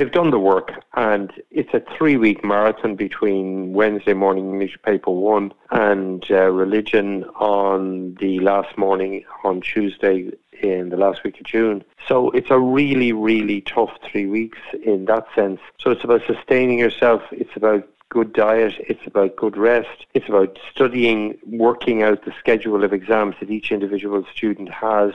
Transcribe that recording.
They've done the work, and it's a three week marathon between Wednesday morning newspaper one and uh, religion on the last morning on Tuesday in the last week of June. So it's a really, really tough three weeks in that sense. So it's about sustaining yourself, it's about good diet, it's about good rest, it's about studying, working out the schedule of exams that each individual student has,